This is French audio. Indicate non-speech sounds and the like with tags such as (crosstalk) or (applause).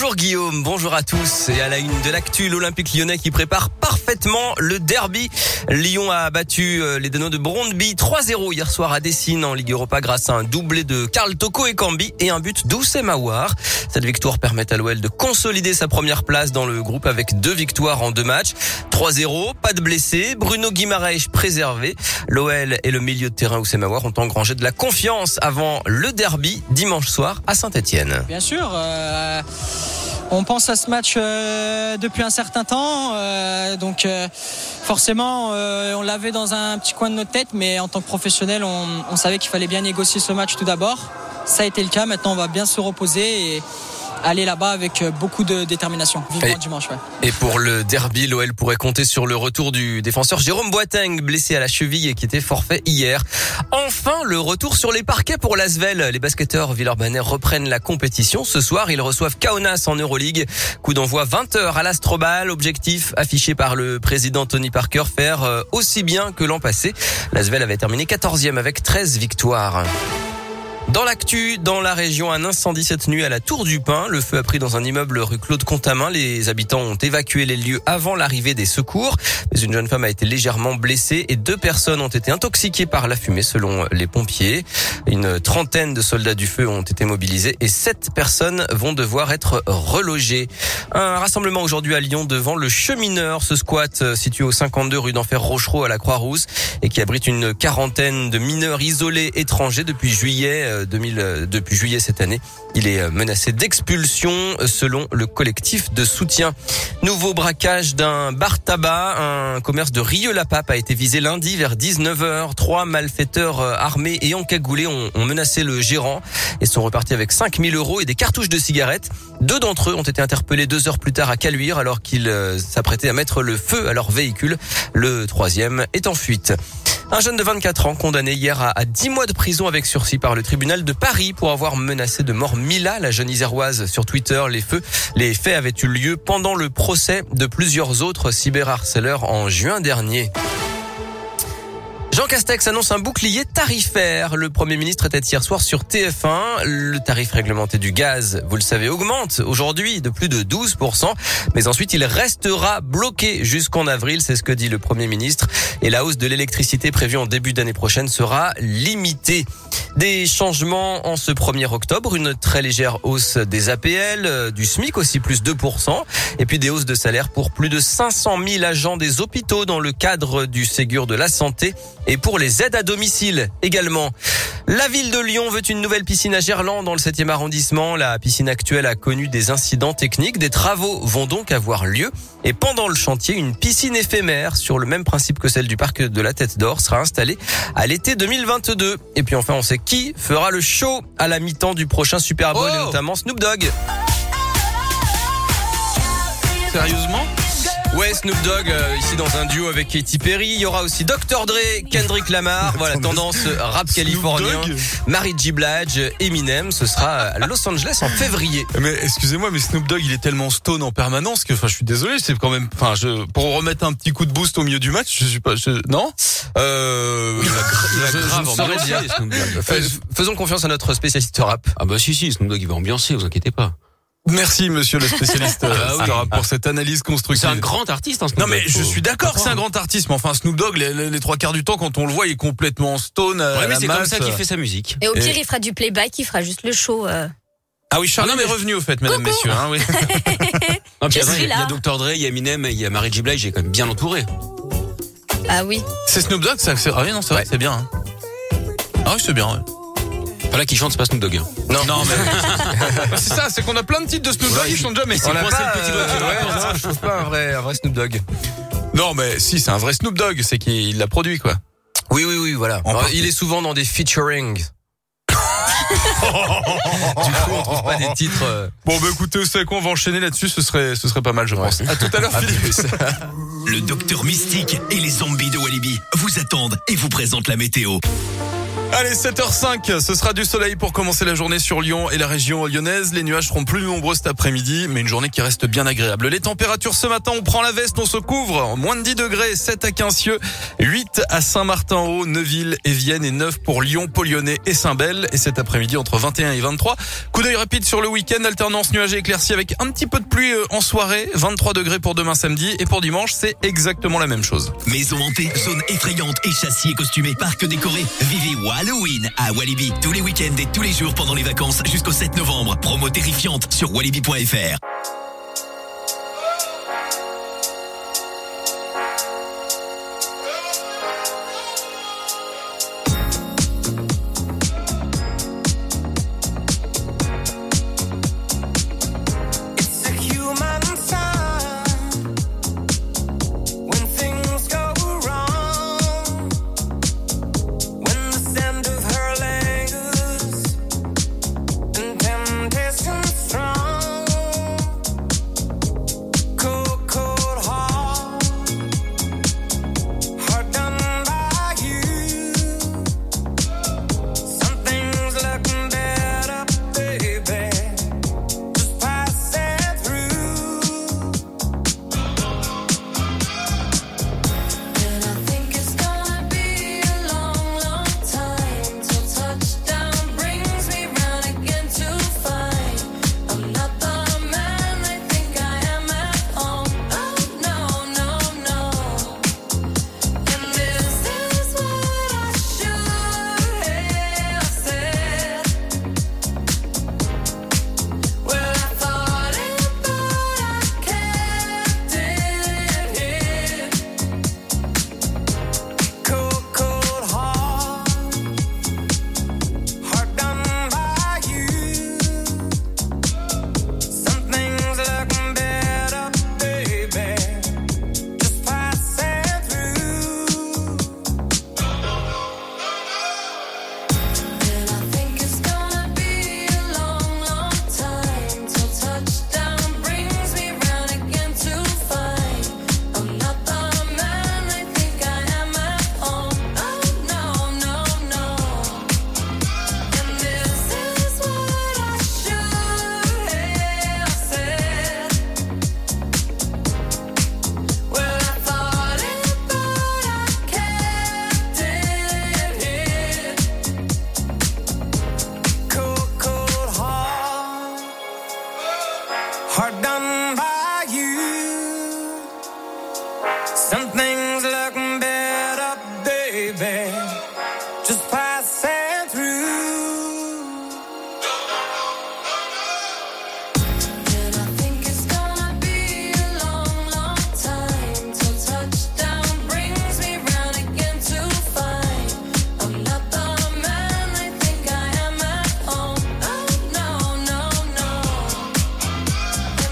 Bonjour Guillaume, bonjour à tous. Et à la une de l'actu, l'Olympique lyonnais qui prépare parfaitement le derby. Lyon a battu euh, les Danois de Brondby 3-0 hier soir à Dessine en Ligue Europa grâce à un doublé de Karl Toko et Cambi et un but d'Oussem Mawar. Cette victoire permet à l'OL de consolider sa première place dans le groupe avec deux victoires en deux matchs. 3-0, pas de blessés, Bruno Guimaraes préservé. L'OL et le milieu de terrain Oussem Mawar ont engrangé de la confiance avant le derby dimanche soir à Saint-Etienne. Bien sûr. Euh, on pense à ce match euh, depuis un certain temps, euh, donc euh, forcément on l'avait dans un petit coin de notre tête, mais en tant que professionnel, on, savait qu'il fallait bien négocier ce match tout d'abord. Ça a été le cas. Maintenant, on va bien se reposer aller là-bas avec euh, beaucoup de détermination. Vivement Et- dimanche, ouais. Et pour le derby, l'OL pourrait compter sur le retour du défenseur Jérôme Boateng, blessé à la cheville et qui était forfait hier. Enfin, le retour sur les parquets pour l'Asvel. Les basketteurs villeurbanais reprennent la compétition. Ce soir, ils reçoivent Kaunas en Euroleague. Coup d'envoi 20h à l'Astrobal. Objectif affiché par le président Tony Parker, faire euh, aussi bien que l'an passé. L'Asvel avait terminé 14e avec 13 victoires. Dans l'actu, dans la région, un incendie cette nuit à la Tour du Pin. Le feu a pris dans un immeuble rue Claude Contamin. Les habitants ont évacué les lieux avant l'arrivée des secours. Mais une jeune femme a été légèrement blessée et deux personnes ont été intoxiquées par la fumée selon les pompiers. Une trentaine de soldats du feu ont été mobilisés et sept personnes vont devoir être relogées. Un rassemblement aujourd'hui à Lyon devant le chemineur, ce squat euh, situé au 52 rue d'Enfer Rochereau à la Croix-Rousse et qui abrite une quarantaine de mineurs isolés étrangers depuis juillet euh, 2000, euh, depuis juillet cette année. Il est euh, menacé d'expulsion euh, selon le collectif de soutien. Nouveau braquage d'un bar tabac, un commerce de Rieux-la-Pape a été visé lundi vers 19h. Trois malfaiteurs euh, armés et encagoulés ont, ont menacé le gérant et sont repartis avec 5000 euros et des cartouches de cigarettes. Deux d'entre eux ont été interpellés deux heures plus tard à Caluire alors qu'ils euh, s'apprêtaient à mettre le feu à leur véhicule. Le troisième est en fuite. Un jeune de 24 ans condamné hier à 10 mois de prison avec sursis par le tribunal de Paris pour avoir menacé de mort Mila, la jeune iséroise, sur Twitter. Les feux, les faits avaient eu lieu pendant le procès de plusieurs autres cyberharceleurs en juin dernier. Jean Castex annonce un bouclier tarifaire. Le Premier ministre était hier soir sur TF1. Le tarif réglementé du gaz, vous le savez, augmente aujourd'hui de plus de 12%. Mais ensuite, il restera bloqué jusqu'en avril. C'est ce que dit le Premier ministre. Et la hausse de l'électricité prévue en début d'année prochaine sera limitée. Des changements en ce 1er octobre, une très légère hausse des APL, euh, du SMIC aussi plus 2%, et puis des hausses de salaire pour plus de 500 000 agents des hôpitaux dans le cadre du Ségur de la santé et pour les aides à domicile également. La ville de Lyon veut une nouvelle piscine à Gerland dans le 7e arrondissement. La piscine actuelle a connu des incidents techniques. Des travaux vont donc avoir lieu. Et pendant le chantier, une piscine éphémère sur le même principe que celle du parc de la Tête d'Or sera installée à l'été 2022. Et puis enfin, on sait qui fera le show à la mi-temps du prochain Super Bowl Oh et notamment Snoop Dogg. Sérieusement? Ouais, Snoop Dogg euh, ici dans un duo avec Katy Perry. Il y aura aussi Dr Dre, Kendrick Lamar. (laughs) Voilà, tendance euh, rap californien. Dogg Mary J. Blige, Eminem. Ce sera à Los Angeles en février. Mais excusez-moi, mais Snoop Dogg, il est tellement stone en permanence que, enfin, je suis désolé, c'est quand même, enfin, je, pour remettre un petit coup de boost au milieu du match, je suis pas, je- non? Euh, Il va Je- je grave ne saurais dire. Fais- Faisons confiance à notre spécialiste rap. Ah bah si si, Snoop Dogg il va ambiancer, vous inquiétez pas. Merci, monsieur le spécialiste (laughs) euh, Ah pour cette analyse C'est constructive. un grand artiste, hein, Snoop Non mais Dogg, je suis d'accord, c'est un grand artiste, mais enfin Snoop Dogg, les, les- les trois quarts du temps, quand on le voit, il est complètement stone. à Ouais, mais la c'est comme ça qu'il fait sa musique. Et au Et- pire, il fera du playback, il fera juste le show. euh. Ah oui, Charlie Ah est revenu au fait, mesdames, Coucou. messieurs. Hein, oui. (laughs) Non, puis Je attends, suis il y a- il y a là. Dr Dre, il y a Eminem, il y a Mary J. Blige, est quand même bien entouré. Ah oui. c'est Snoop Dogg, ça, c'est, ah oui, non, c'est vrai, Ouais. c'est bien. hein. Ah oui, c'est bien. Ouais. Voilà qui chante, c'est pas Snoop Dogg. hein. Non, Non mais (laughs) c'est ça, c'est qu'on a plein de titres de Snoop Dogg, Ouais, ils chantent jamais. pas, le petit doigt euh, ouais, non, je trouve pas un vrai, un vrai Snoop Dogg. Non mais si, c'est un vrai Snoop Dogg, c'est qu'il l'a produit quoi. Oui, oui, oui, voilà. Alors, il est souvent dans des featuring. (laughs) du coup, on trouve pas des titres. euh, Bon bah écoutez, vous savez quoi, on va enchaîner là-dessus, ce serait, ce serait pas mal je pense. À tout à l'heure (laughs) Philippe. Le docteur Mystique et les zombies de Walibi vous attendent et vous présentent la météo. Allez, 7h05, ce sera du soleil pour commencer la journée sur Lyon et la région lyonnaise. Les nuages seront plus nombreux cet après-midi, mais une journée qui reste bien agréable. Les températures ce matin, on prend la veste, on se couvre. Moins de 10 degrés, 7 à Quincieux, 8 à Saint-Martin-Haut, Neuville et Vienne et 9 pour Lyon, Polyonnais et Saint-Bel. Et cet après-midi entre 21 et 23. Coup d'œil rapide sur le week-end, alternance nuages et éclaircies avec un petit peu de pluie euh, en soirée. 23 degrés pour demain samedi et pour dimanche, c'est exactement la même chose. Maison hantée, zone effrayante et châssis costumé, parc décoré. Vivez Halloween à Walibi tous les week-ends et tous les jours pendant les vacances jusqu'au 7 novembre. Promo terrifiante sur walibi.fr.